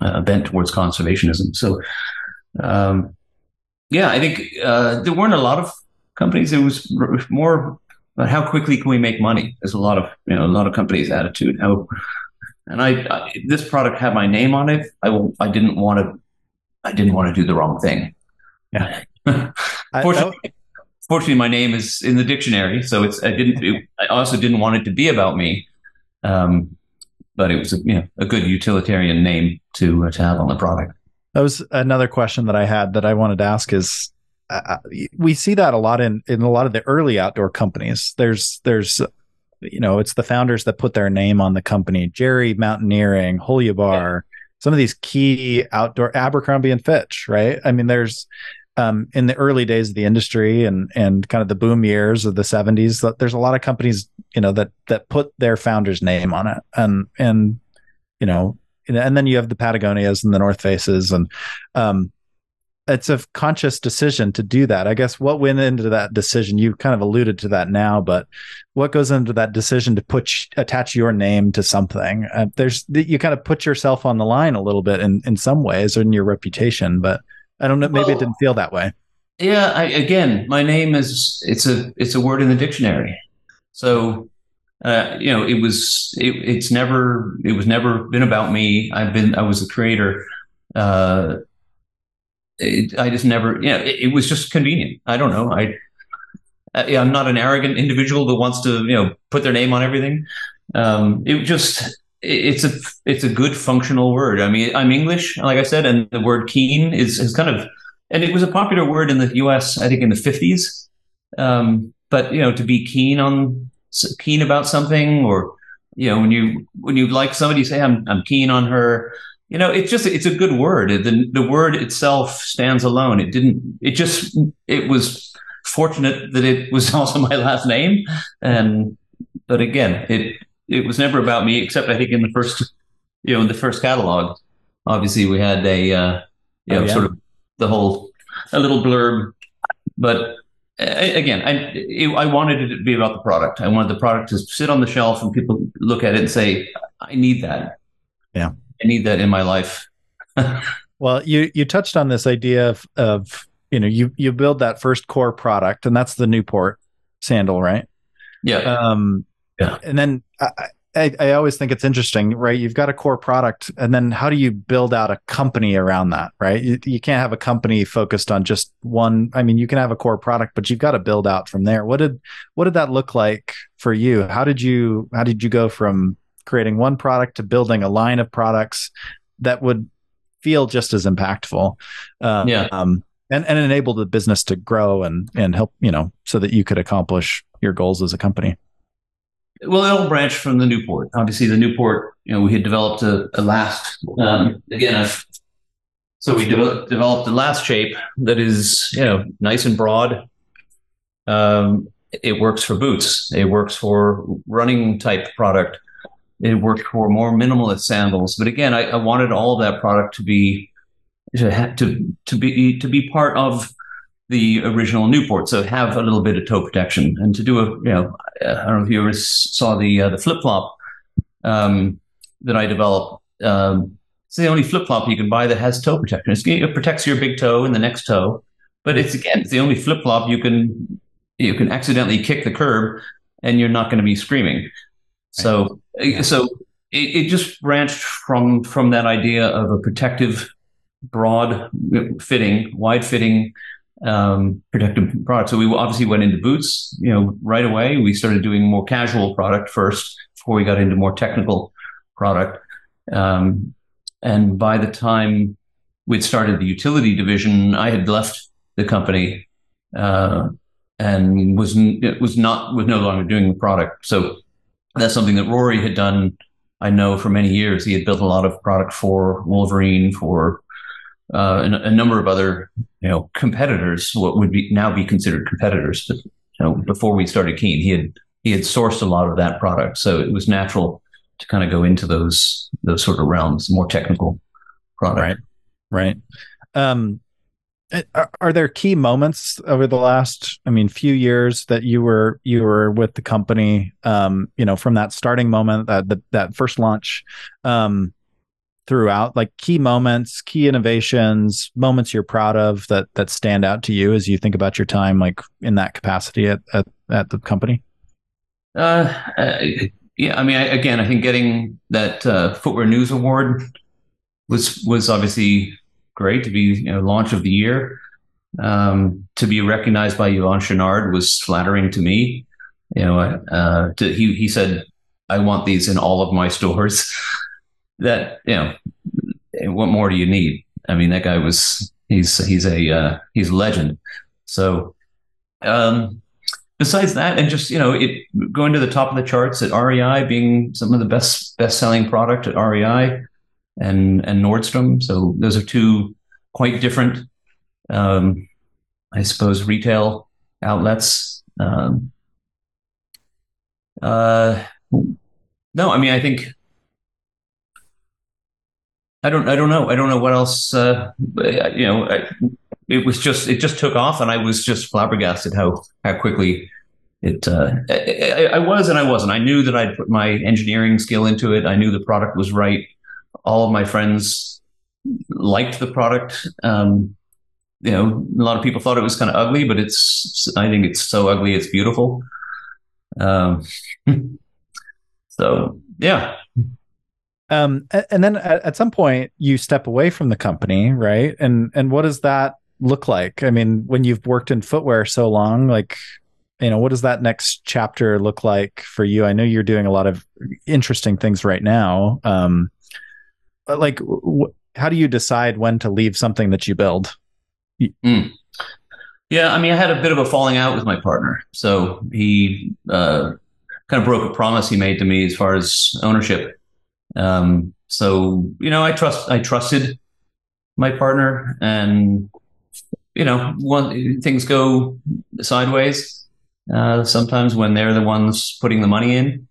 uh, bent towards conservationism. So, um, yeah, I think uh, there weren't a lot of companies. It was more about how quickly can we make money. There's a lot of you know a lot of companies' attitude. How and I, I this product had my name on it. I I didn't want to. I didn't want to do the wrong thing. Yeah. fortunately, I, fortunately, my name is in the dictionary, so it's. I didn't. It, I also didn't want it to be about me. Um, but it was a, you know, a good utilitarian name to uh, to have on the product. That was another question that I had that I wanted to ask is uh, we see that a lot in in a lot of the early outdoor companies. There's there's you know it's the founders that put their name on the company. Gerry Mountaineering, Holubar, yeah. some of these key outdoor Abercrombie and Fitch, right? I mean, there's um, in the early days of the industry and and kind of the boom years of the 70s there's a lot of companies you know that that put their founder's name on it and and you know and then you have the patagonias and the north faces and um it's a conscious decision to do that i guess what went into that decision you kind of alluded to that now but what goes into that decision to put attach your name to something uh, there's you kind of put yourself on the line a little bit in in some ways or in your reputation but I don't know. Maybe well, it didn't feel that way. Yeah. I, again, my name is it's a it's a word in the dictionary. So uh, you know, it was it, it's never it was never been about me. I've been I was a creator. Uh, it, I just never you know it, it, was just convenient. I don't know. I, I I'm not an arrogant individual that wants to you know put their name on everything. Um, it just it's a it's a good functional word. I mean, I'm English, like I said, and the word keen is is kind of, and it was a popular word in the U.S. I think in the 50s. Um, but you know, to be keen on keen about something, or you know, when you when you like somebody, say, "I'm I'm keen on her." You know, it's just it's a good word. The the word itself stands alone. It didn't. It just it was fortunate that it was also my last name, and but again, it it was never about me, except I think in the first, you know, in the first catalog, obviously we had a, uh, you know, oh, yeah. sort of the whole, a little blurb, but again, I, it, I wanted it to be about the product. I wanted the product to sit on the shelf and people look at it and say, I need that. Yeah. I need that in my life. well, you, you touched on this idea of, of, you know, you, you build that first core product and that's the Newport sandal, right? Yeah. Um, yeah. And then I, I, I, always think it's interesting, right? You've got a core product, and then how do you build out a company around that, right? You, you can't have a company focused on just one. I mean, you can have a core product, but you've got to build out from there. What did what did that look like for you? How did you how did you go from creating one product to building a line of products that would feel just as impactful? Uh, yeah. Um, and, and enable the business to grow and and help you know so that you could accomplish your goals as a company well, it all branched from the Newport. Obviously, the Newport, you know, we had developed a, a last, um, again, a, so we de- developed a last shape that is, you know, nice and broad. Um, it works for boots. It works for running type product. It worked for more minimalist sandals. But again, I, I wanted all that product to be to, to to be to be part of the original Newport, so have a little bit of toe protection, and to do a you know I don't know if you ever saw the uh, the flip flop um, that I developed. Um, it's the only flip flop you can buy that has toe protection. It's, it protects your big toe and the next toe, but it's again it's the only flip flop you can you can accidentally kick the curb and you're not going to be screaming. So yeah. so it, it just branched from from that idea of a protective broad fitting, wide fitting um, protective product. So we obviously went into boots, you know, right away. We started doing more casual product first before we got into more technical product. Um, and by the time we'd started the utility division, I had left the company uh, and was was not was no longer doing the product. So that's something that Rory had done. I know for many years he had built a lot of product for Wolverine, for uh, a, a, number of other you know competitors, what would be now be considered competitors. But you know, before we started Keen, he had he had sourced a lot of that product, so it was natural to kind of go into those those sort of realms, more technical product. Right, right. Um, are, are there key moments over the last i mean few years that you were you were with the company um you know from that starting moment that that, that first launch um throughout? Like key moments key innovations moments you're proud of that that stand out to you as you think about your time like in that capacity at at, at the company? Uh, uh yeah i mean I, again i think getting that uh, footwear news award was was obviously great to be you know, launch of the year. Um, to be recognized by Yvon Chouinard was flattering to me. You know, uh, to, he he said, "I want these in all of my stores." that you know, what more do you need? I mean, that guy was he's he's a uh, he's a legend. So, um, besides that, and just you know, it going to the top of the charts at REI, being some of the best best selling product at REI and and Nordstrom. So those are two quite different, um, I suppose, retail outlets. Um, uh, no, I mean, I think I don't, I don't know, I don't know what else. Uh, you know, I, it was just, it just took off, and I was just flabbergasted how how quickly it. Uh, I, I was and I wasn't. I knew that I'd put my engineering skill into it. I knew the product was right all of my friends liked the product. Um, you know, a lot of people thought it was kind of ugly, but it's, I think it's so ugly, it's beautiful. Um, so yeah. Um, and then at, some point you step away from the company, right? And, and what does that look like? I mean, when you've worked in footwear so long, like, you know, what does that next chapter look like for you? I know you're doing a lot of interesting things right now. Um, like wh- how do you decide when to leave something that you build? Mm. yeah i mean i had a bit of a falling out with my partner. So he uh, kind of broke a promise he made to me as far as ownership. Um, so you know i trust i trusted my partner and you know one, things go sideways. Uh, sometimes when they're the ones putting the money in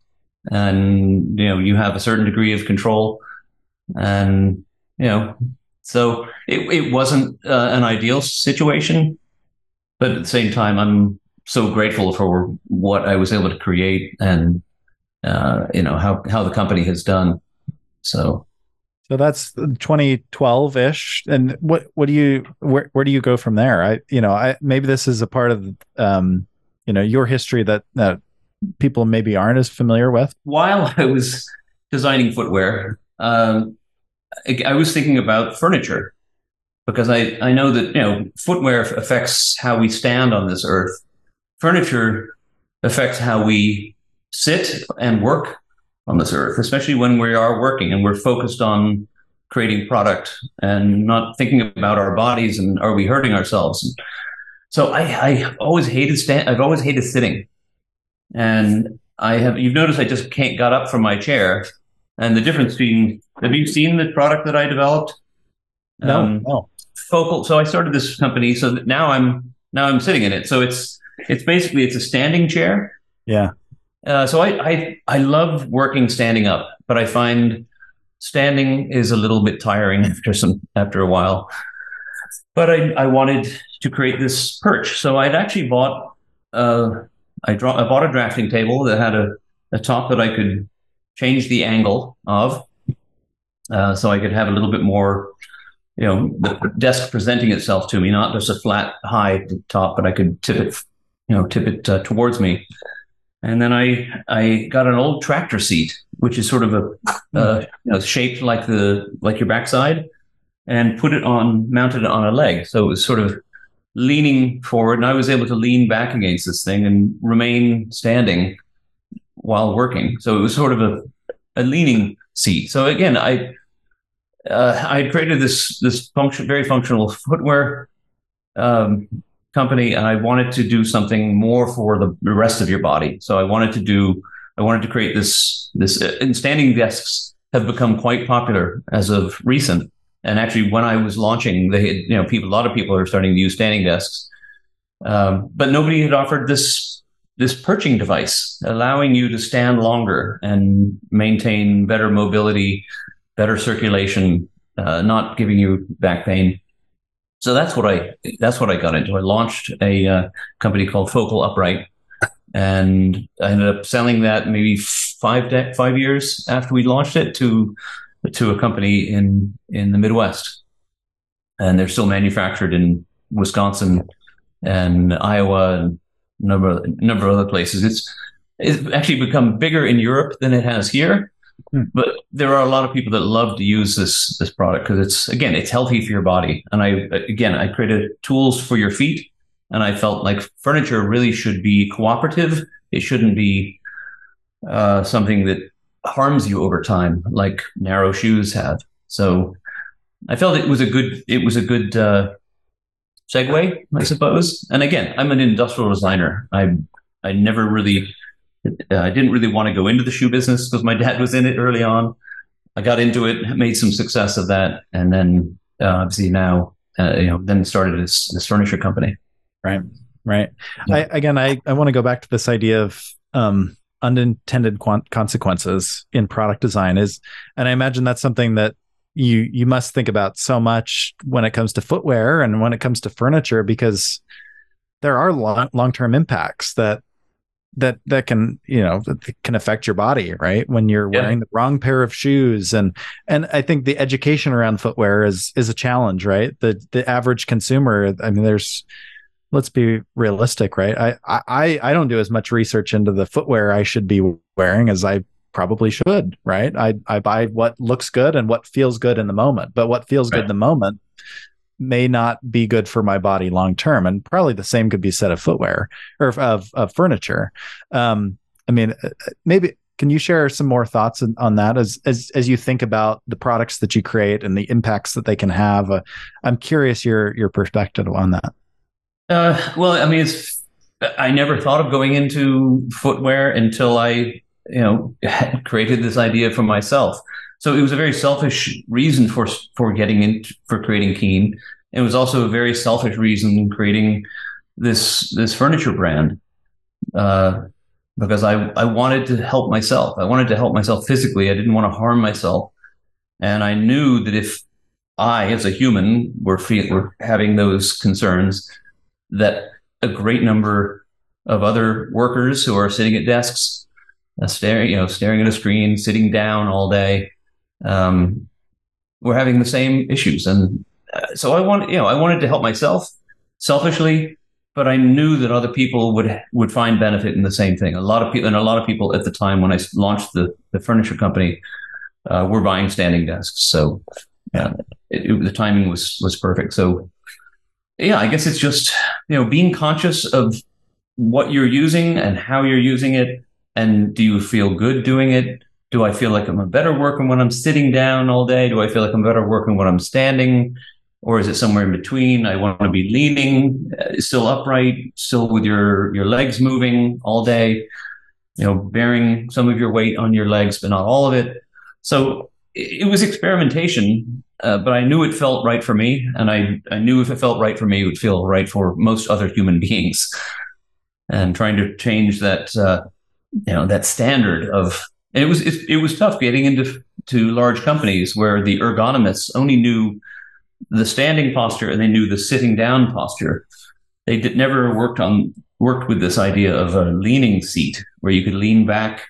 and you know you have a certain degree of control and you know, so it it wasn't uh, an ideal situation, but at the same time, I'm so grateful for what I was able to create and uh, you know how how the company has done. So. So that's 2012 ish. And what, what do you, where, where do you go from there? I, you know, I, maybe this is a part of, um, you know, your history that, that people maybe aren't as familiar with. While I was designing footwear, um, I was thinking about furniture because I, I know that you know footwear affects how we stand on this earth. Furniture affects how we sit and work on this earth, especially when we are working and we're focused on creating product and not thinking about our bodies and are we hurting ourselves. So I, I always hated stand. I've always hated sitting, and I have. You've noticed I just can't got up from my chair and the difference between have you seen the product that I developed? No, um, no. Focal. So I started this company, so that now I'm now I'm sitting in it. So it's it's basically it's a standing chair. Yeah. Uh, so I, I I love working standing up, but I find standing is a little bit tiring after some after a while. But I I wanted to create this perch, so I'd actually bought uh I draw I bought a drafting table that had a a top that I could change the angle of, uh, so I could have a little bit more, you know, the desk presenting itself to me, not just a flat high top, but I could tip it, you know, tip it uh, towards me. And then I I got an old tractor seat, which is sort of a uh, you know, shaped like the like your backside, and put it on, mounted it on a leg. So it was sort of leaning forward, and I was able to lean back against this thing and remain standing while working. So it was sort of a, a leaning seat. So again, I uh, I had created this this function very functional footwear um, company, and I wanted to do something more for the, the rest of your body. So I wanted to do I wanted to create this this uh, and standing desks have become quite popular as of recent. And actually, when I was launching, they had, you know people a lot of people are starting to use standing desks, um, but nobody had offered this this perching device, allowing you to stand longer and maintain better mobility, better circulation, uh, not giving you back pain. So that's what I that's what I got into. I launched a uh, company called Focal Upright, and I ended up selling that maybe five de- five years after we launched it to to a company in in the Midwest, and they're still manufactured in Wisconsin and Iowa and number of, number of other places. It's it's actually become bigger in Europe than it has here. Hmm. But there are a lot of people that love to use this this product because it's again it's healthy for your body. And I again I created tools for your feet, and I felt like furniture really should be cooperative. It shouldn't be uh, something that harms you over time, like narrow shoes have. So I felt it was a good it was a good uh, segue, I suppose. And again, I'm an industrial designer. I I never really I didn't really want to go into the shoe business because my dad was in it early on. I got into it, made some success of that, and then uh, obviously now uh, you know then started this this furniture company. Right, right. Yeah. I, again, I I want to go back to this idea of um, unintended consequences in product design is and i imagine that's something that you you must think about so much when it comes to footwear and when it comes to furniture because there are long, long-term impacts that that that can you know can affect your body right when you're yeah. wearing the wrong pair of shoes and and i think the education around footwear is is a challenge right the the average consumer i mean there's let's be realistic, right? I, I I don't do as much research into the footwear I should be wearing as I probably should, right? I I buy what looks good and what feels good in the moment, but what feels right. good in the moment may not be good for my body long term, and probably the same could be said of footwear or of of furniture. Um, I mean, uh, uh, maybe can you share some more thoughts on that as as as you think about the products that you create and the impacts that they can have? Uh, I'm curious your your perspective on that. Uh, well, I mean, it's I never thought of going into footwear until I, you know, created this idea for myself. So it was a very selfish reason for for getting in for creating Keen. It was also a very selfish reason creating this this furniture brand. Uh, because I, I wanted to help myself. I wanted to help myself physically. I didn't want to harm myself. And I knew that if I, as a human, were, fe- were having those concerns, that a great number of other workers who are sitting at desks, staring, you know, staring at a screen, sitting down all day, um, were having the same issues. And uh, so I wanted, you know, I wanted to help myself selfishly, but I knew that other people would would find benefit in the same thing. A lot of people, and a lot of people at the time when I launched the the furniture company, uh, were buying standing desks. So yeah, it, it, the timing was was perfect. So yeah, I guess it's just, you know, being conscious of what you're using and how you're using it. And do you feel good doing it? Do I feel like I'm a better worker when I'm sitting down all day? Do I feel like I'm better working when I'm standing? Or is it somewhere in between? I want to be leaning, uh, still upright, still with your, your legs moving all day, you know, bearing some of your weight on your legs, but not all of it. So it was experimentation uh, but I knew it felt right for me, and I I knew if it felt right for me, it would feel right for most other human beings. And trying to change that, uh, you know, that standard of it was it, it was tough getting into to large companies where the ergonomists only knew the standing posture and they knew the sitting down posture. They did, never worked on worked with this idea of a leaning seat where you could lean back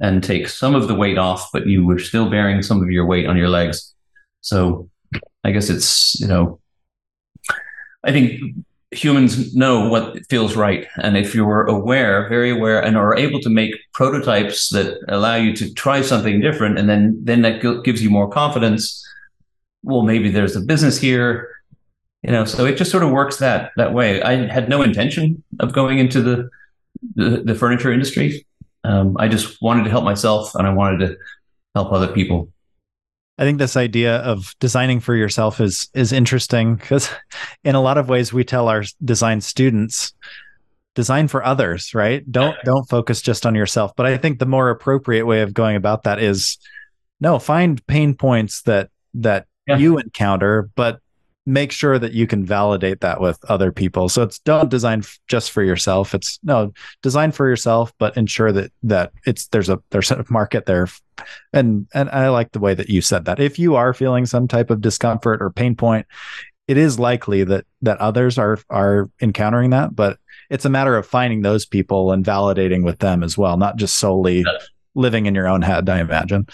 and take some of the weight off, but you were still bearing some of your weight on your legs. So I guess it's, you know, I think humans know what feels right. And if you're aware, very aware, and are able to make prototypes that allow you to try something different, and then, then that gives you more confidence, well, maybe there's a business here, you know. So it just sort of works that that way. I had no intention of going into the the, the furniture industry. Um, I just wanted to help myself, and I wanted to help other people. I think this idea of designing for yourself is is interesting because in a lot of ways we tell our design students design for others, right? Don't don't focus just on yourself. But I think the more appropriate way of going about that is no, find pain points that that yeah. you encounter, but make sure that you can validate that with other people. So it's don't design f- just for yourself. It's no design for yourself, but ensure that that it's there's a there's a market there. And and I like the way that you said that. If you are feeling some type of discomfort or pain point, it is likely that that others are are encountering that, but it's a matter of finding those people and validating with them as well, not just solely living in your own head, I imagine.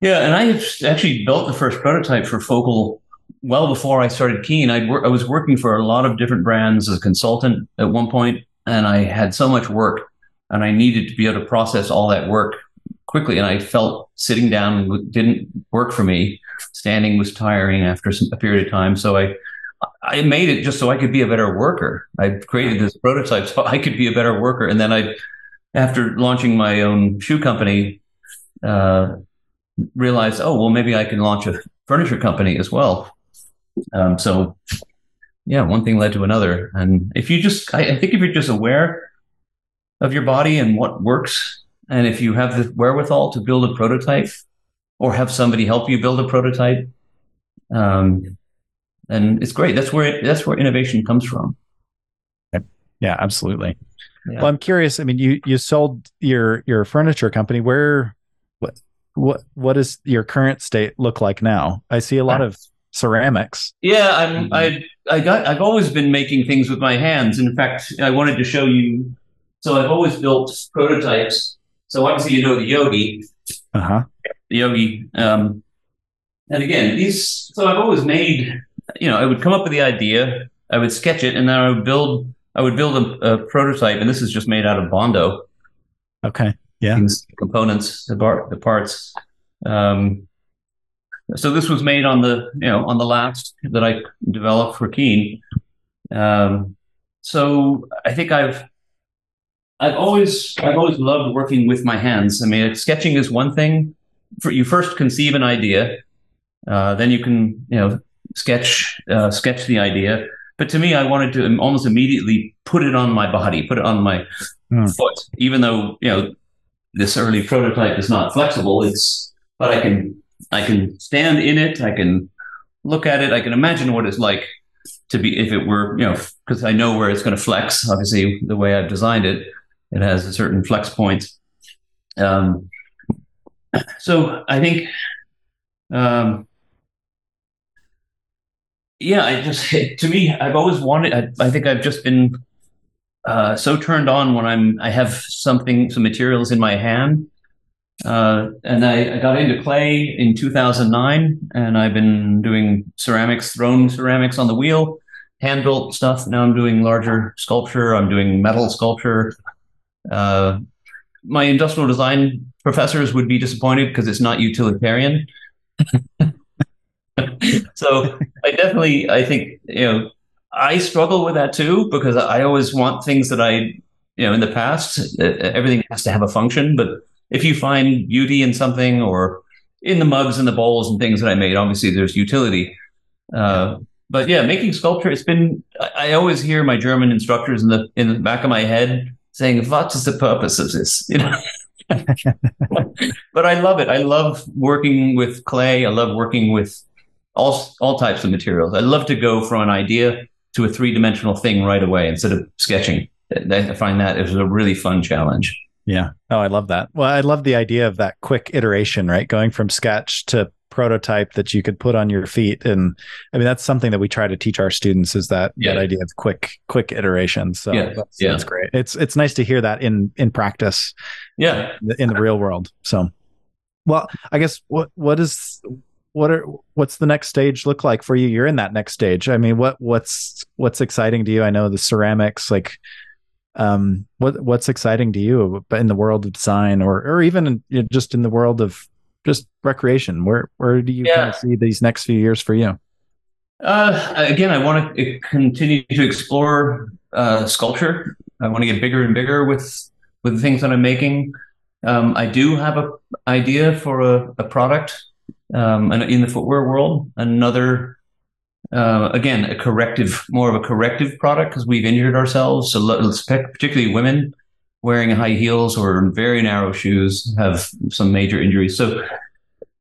Yeah, and I actually built the first prototype for Focal well before I started Keen. I I was working for a lot of different brands as a consultant at one point, and I had so much work, and I needed to be able to process all that work quickly. And I felt sitting down didn't work for me. Standing was tiring after some, a period of time, so I I made it just so I could be a better worker. I created this prototype so I could be a better worker, and then I, after launching my own shoe company. Uh, realized, oh, well, maybe I can launch a furniture company as well. Um, so, yeah, one thing led to another. And if you just, I, I think if you're just aware of your body and what works, and if you have the wherewithal to build a prototype or have somebody help you build a prototype, um, and it's great. That's where it, that's where innovation comes from. Yeah, absolutely. Yeah. Well, I'm curious. I mean, you you sold your your furniture company. Where what what what does your current state look like now? I see a lot of ceramics. Yeah, I'm mm-hmm. I I got I've always been making things with my hands. In fact, I wanted to show you. So I've always built prototypes. So obviously you know the Yogi. Uh huh. The Yogi. Um, and again, these. So I've always made. You know, I would come up with the idea. I would sketch it, and then I would build. I would build a, a prototype, and this is just made out of Bondo. Okay yeah components the bar the parts um, so this was made on the you know on the last that i developed for keen um, so i think i've i've always i've always loved working with my hands i mean sketching is one thing for you first conceive an idea uh, then you can you know sketch uh, sketch the idea but to me i wanted to almost immediately put it on my body put it on my mm. foot even though you know this early prototype is not flexible. It's but I can I can stand in it. I can look at it. I can imagine what it's like to be if it were you know because I know where it's going to flex. Obviously, the way I've designed it, it has a certain flex point. Um, so I think. Um, yeah, I just to me, I've always wanted. I, I think I've just been uh, so turned on when I'm I have something some materials in my hand. Uh, and I, I, got into clay in 2009, and I've been doing ceramics, thrown ceramics on the wheel, hand built stuff. Now I'm doing larger sculpture. I'm doing metal sculpture. Uh, my industrial design professors would be disappointed because it's not utilitarian. so I definitely, I think, you know, I struggle with that too because I always want things that I, you know, in the past, everything has to have a function. But if you find beauty in something or in the mugs and the bowls and things that I made, obviously there's utility. Uh, but yeah, making sculpture, it's been, I always hear my German instructors in the, in the back of my head saying, what is the purpose of this? You know? but I love it. I love working with clay. I love working with all all types of materials. I love to go from an idea to a three dimensional thing right away instead of sketching. I find that was a really fun challenge. Yeah. Oh, I love that. Well, I love the idea of that quick iteration, right? Going from sketch to prototype that you could put on your feet. And I mean, that's something that we try to teach our students is that, yeah. that idea of quick, quick iterations. So yeah. That's, yeah. that's great. It's, it's nice to hear that in, in practice. Yeah. In the, in the real world. So, well, I guess what, what is, what are what's the next stage look like for you you're in that next stage i mean what what's what's exciting to you i know the ceramics like um what what's exciting to you in the world of design or or even just in the world of just recreation? Where where do you Yeah. kind of see these next few years for you? Uh, again, I want to continue to explore uh, sculpture. I want to get bigger and bigger with with the things that I'm making. Um, I do have a idea for a, a product um, in the footwear world. Another, uh, again, a corrective, more of a corrective product because we've injured ourselves. So particularly women wearing high heels or very narrow shoes have some major injuries. So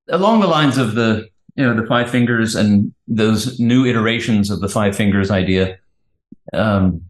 along the lines of the you know the five fingers and those new iterations of the five fingers idea um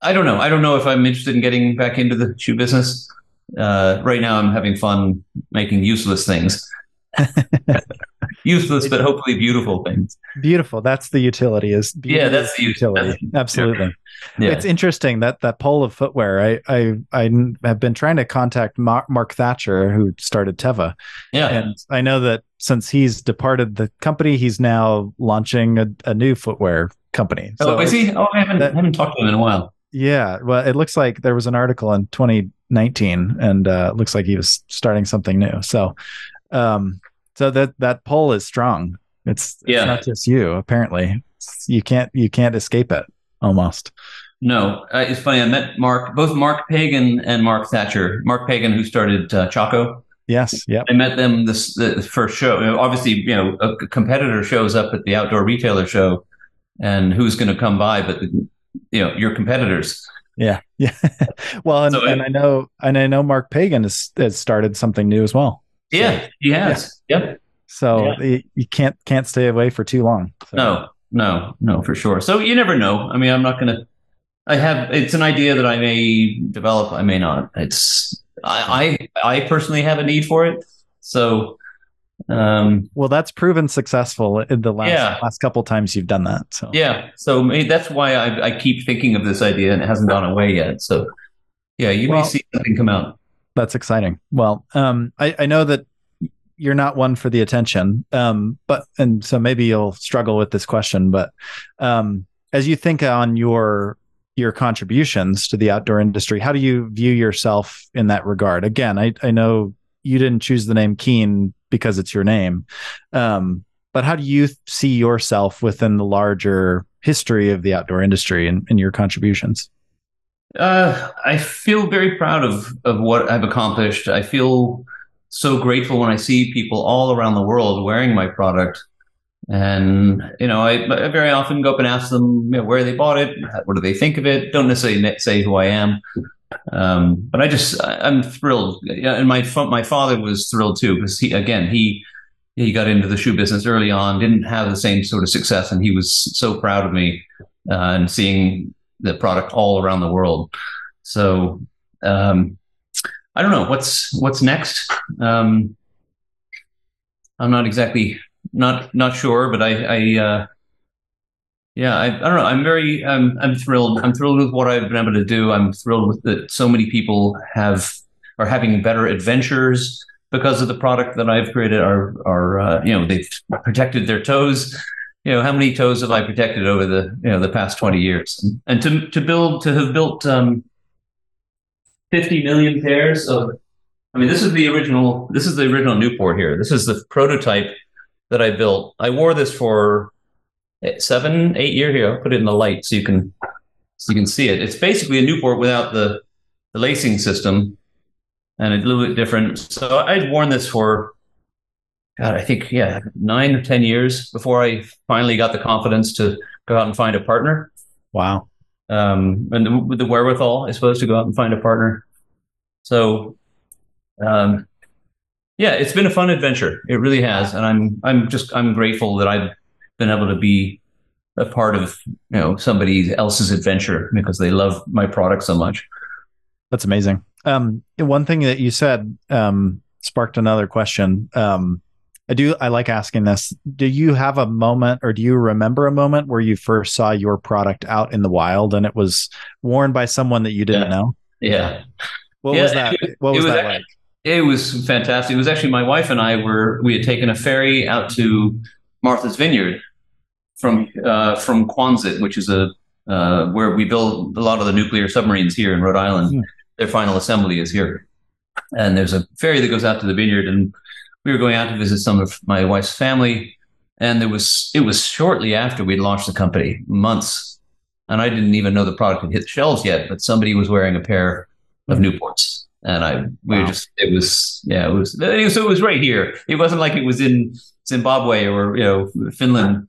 i don't know i don't know if i'm interested in getting back into the shoe business uh right now i'm having fun making useless things useless but hopefully beautiful things Beautiful. That's the utility. Is Yeah, that's the utility. utility. Absolutely. yeah It's interesting that that poll of footwear. I I I have been trying to contact Mark, Mark Thatcher, who started Teva, yeah and I know that since he's departed the company, he's now launching a, a new footwear company. oh is he oh i haven't that- haven't talked to him in a while Yeah, well, it looks like there was an article in 2019, and uh, it looks like he was starting something new. So, um, so that that poll is strong. It's, it's Yeah. not just you. Apparently, you can't you can't escape it. Almost. no uh, it's funny i met mark both mark paigen and mark thatcher mark paigen who started uh, chaco Yes. Yep. I met them this the first show. You know, obviously, you know, a competitor shows up at the outdoor retailer show, and who's going to come by? But the, you know, your competitors. Yeah. Yeah. well, and, So, and I know and I know Mark Paigen has, has started something new as well. Yeah, he has. Yep. So Yeah. you, you can't can't stay away for too long. So, No, no, no, for sure. So you never know. I mean, I'm not going to. I have. It's an idea that I may develop. I may not. It's. I. I, I personally have a need for it. So. Um. Well, that's proven successful in the last Yeah. last couple times you've done that. So Yeah. So that's why I, I keep thinking of this idea and it hasn't gone away yet. So. Yeah, you Well- may see something come out. That's exciting. Well, um, I, I know that you're not one for the attention, um, but and so maybe you'll struggle with this question. But um, as you think on your your contributions to the outdoor industry, how do you view yourself in that regard? Again, I, I know you didn't choose the name Keen because it's your name, um, but how do you see yourself within the larger history of the outdoor industry and, and your contributions? Uh, I feel very proud of of what I've accomplished. I feel so grateful when I see people all around the world wearing my product, and you know, I, I very often go up and ask them you know, where they bought it, what do they think of it. Don't necessarily say who I am, um, but I just I'm thrilled. And my my father was thrilled too because he again he he got into the shoe business early on, didn't have the same sort of success, and he was so proud of me uh, and seeing the product all around the world. So um, I don't know what's what's next. Um, I'm not exactly not not sure, but I, I uh, yeah, I, I don't know. I'm very um, I'm thrilled. I'm thrilled with what I've been able to do. I'm thrilled with that so many people have are having better adventures because of the product that I've created. Are are uh, you know they've protected their toes you know how many toes have I protected over the you know the past twenty years, and to to build to have built um, fifty million pairs of. I mean, this is the original. This is the original Newport here. This is the prototype that I built. I wore this for seven, eight years here. I'll put it in the light so you can so you can see it. It's basically a Newport without the the lacing system, and a little bit different. So I'd worn this for God, I think yeah, nine or ten years before I finally got the confidence to go out and find a partner, Wow. um, and the, the wherewithal, I suppose, to go out and find a partner. So, um, yeah, it's been a fun adventure. It really has, and I'm I'm just I'm grateful that I've been able to be a part of you know somebody else's adventure because they love my product so much. That's amazing. Um, one thing that you said um, sparked another question. Um, I do. I like asking this. Do you have a moment, or do you remember a moment where you first saw your product out in the wild and it was worn by someone that you didn't Yeah. know? Yeah. What Yeah, was that? it- What was was that like? It was fantastic. It was actually my wife and I were we had taken a ferry out to Martha's Vineyard from uh, from Quonset, which is a uh, where we build a lot of the nuclear submarines here in Rhode Island. Hmm. Their final assembly is here, and there's a ferry that goes out to the vineyard, and we were going out to visit some of my wife's family, and there was it was shortly after we'd launched the company, months, and I didn't even know the product had hit the shelves yet. But somebody was wearing a pair of mm-hmm. Newports, and I we wow. were just it was yeah it was it was, it was right here. It wasn't like it was in Zimbabwe or you know Finland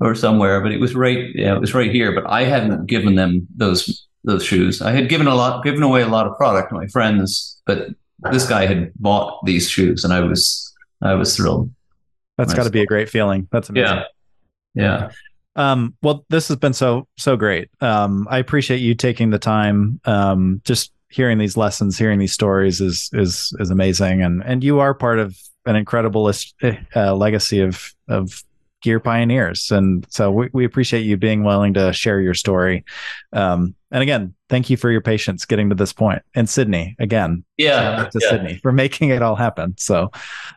or somewhere, but it was right yeah it was right here. But I hadn't given them those those shoes. I had given a lot given away a lot of product to my friends, but this guy had bought these shoes, and I was I was thrilled. That's got to be a great feeling. That's amazing. Yeah. Yeah. Um, well, this has been so so great. Um, I appreciate you taking the time. Um, just hearing these lessons, hearing these stories is is is amazing, and and you are part of an incredible uh, legacy of of gear pioneers, and so we, we appreciate you being willing to share your story. Um, and again, thank you for your patience getting to this point. And Sydney, again, yeah, to yeah. Sydney for making it all happen. So,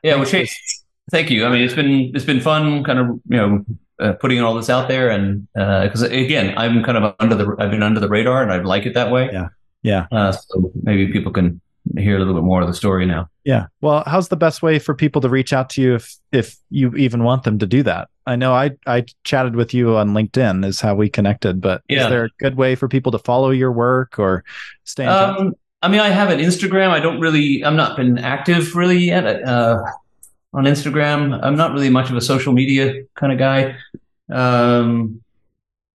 yeah, well, Chase, thank you. I mean, it's been it's been fun, kind of you know. Uh, putting all this out there, and because uh, again, I'm kind of under the I've been under the radar, and I like it that way. Yeah, yeah. Uh, so maybe people can hear a little bit more of the story now. Yeah. Well, how's the best way for people to reach out to you if if you even want them to do that? I know I I chatted with you on LinkedIn is how we connected, but yeah. is there a good way for people to follow your work or stay in touch? Um, I mean, I have an Instagram. I don't really. I'm not been active really yet uh, on Instagram. I'm not really much of a social media kind of guy. Um,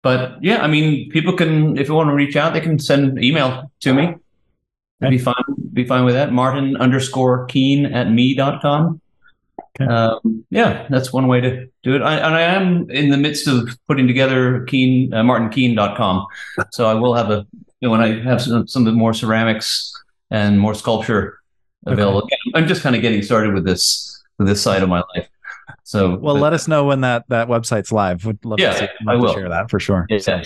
but yeah, I mean, people can if you want to reach out, they can send email to me. Be fine. Be fine with that. Martin underscore Keen at me.com. Um, yeah, that's one way to do it. I, and I am in the midst of putting together Keen, uh, martinkeen.com. So I will have a, you know, when I have some, some of the more ceramics and more sculpture available. Okay. I'm just kind of getting started with this, with this side of my life. So, well, but, let us know when that, that website's live. Would love yeah, to, see, I will. share that for sure. Yeah. So,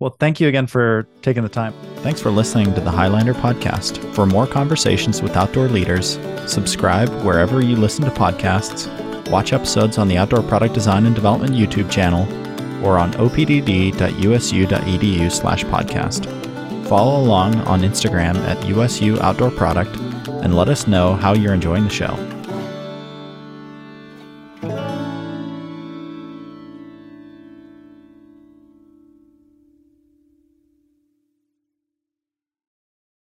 well, thank you again for taking the time. Thanks for listening to the Highlander podcast. For more conversations with outdoor leaders, subscribe wherever you listen to podcasts, watch episodes on the Outdoor Product Design and Development YouTube channel, or on opdd.usu.edu slash podcast. Follow along on Instagram at USU Outdoor Product and let us know how you're enjoying the show.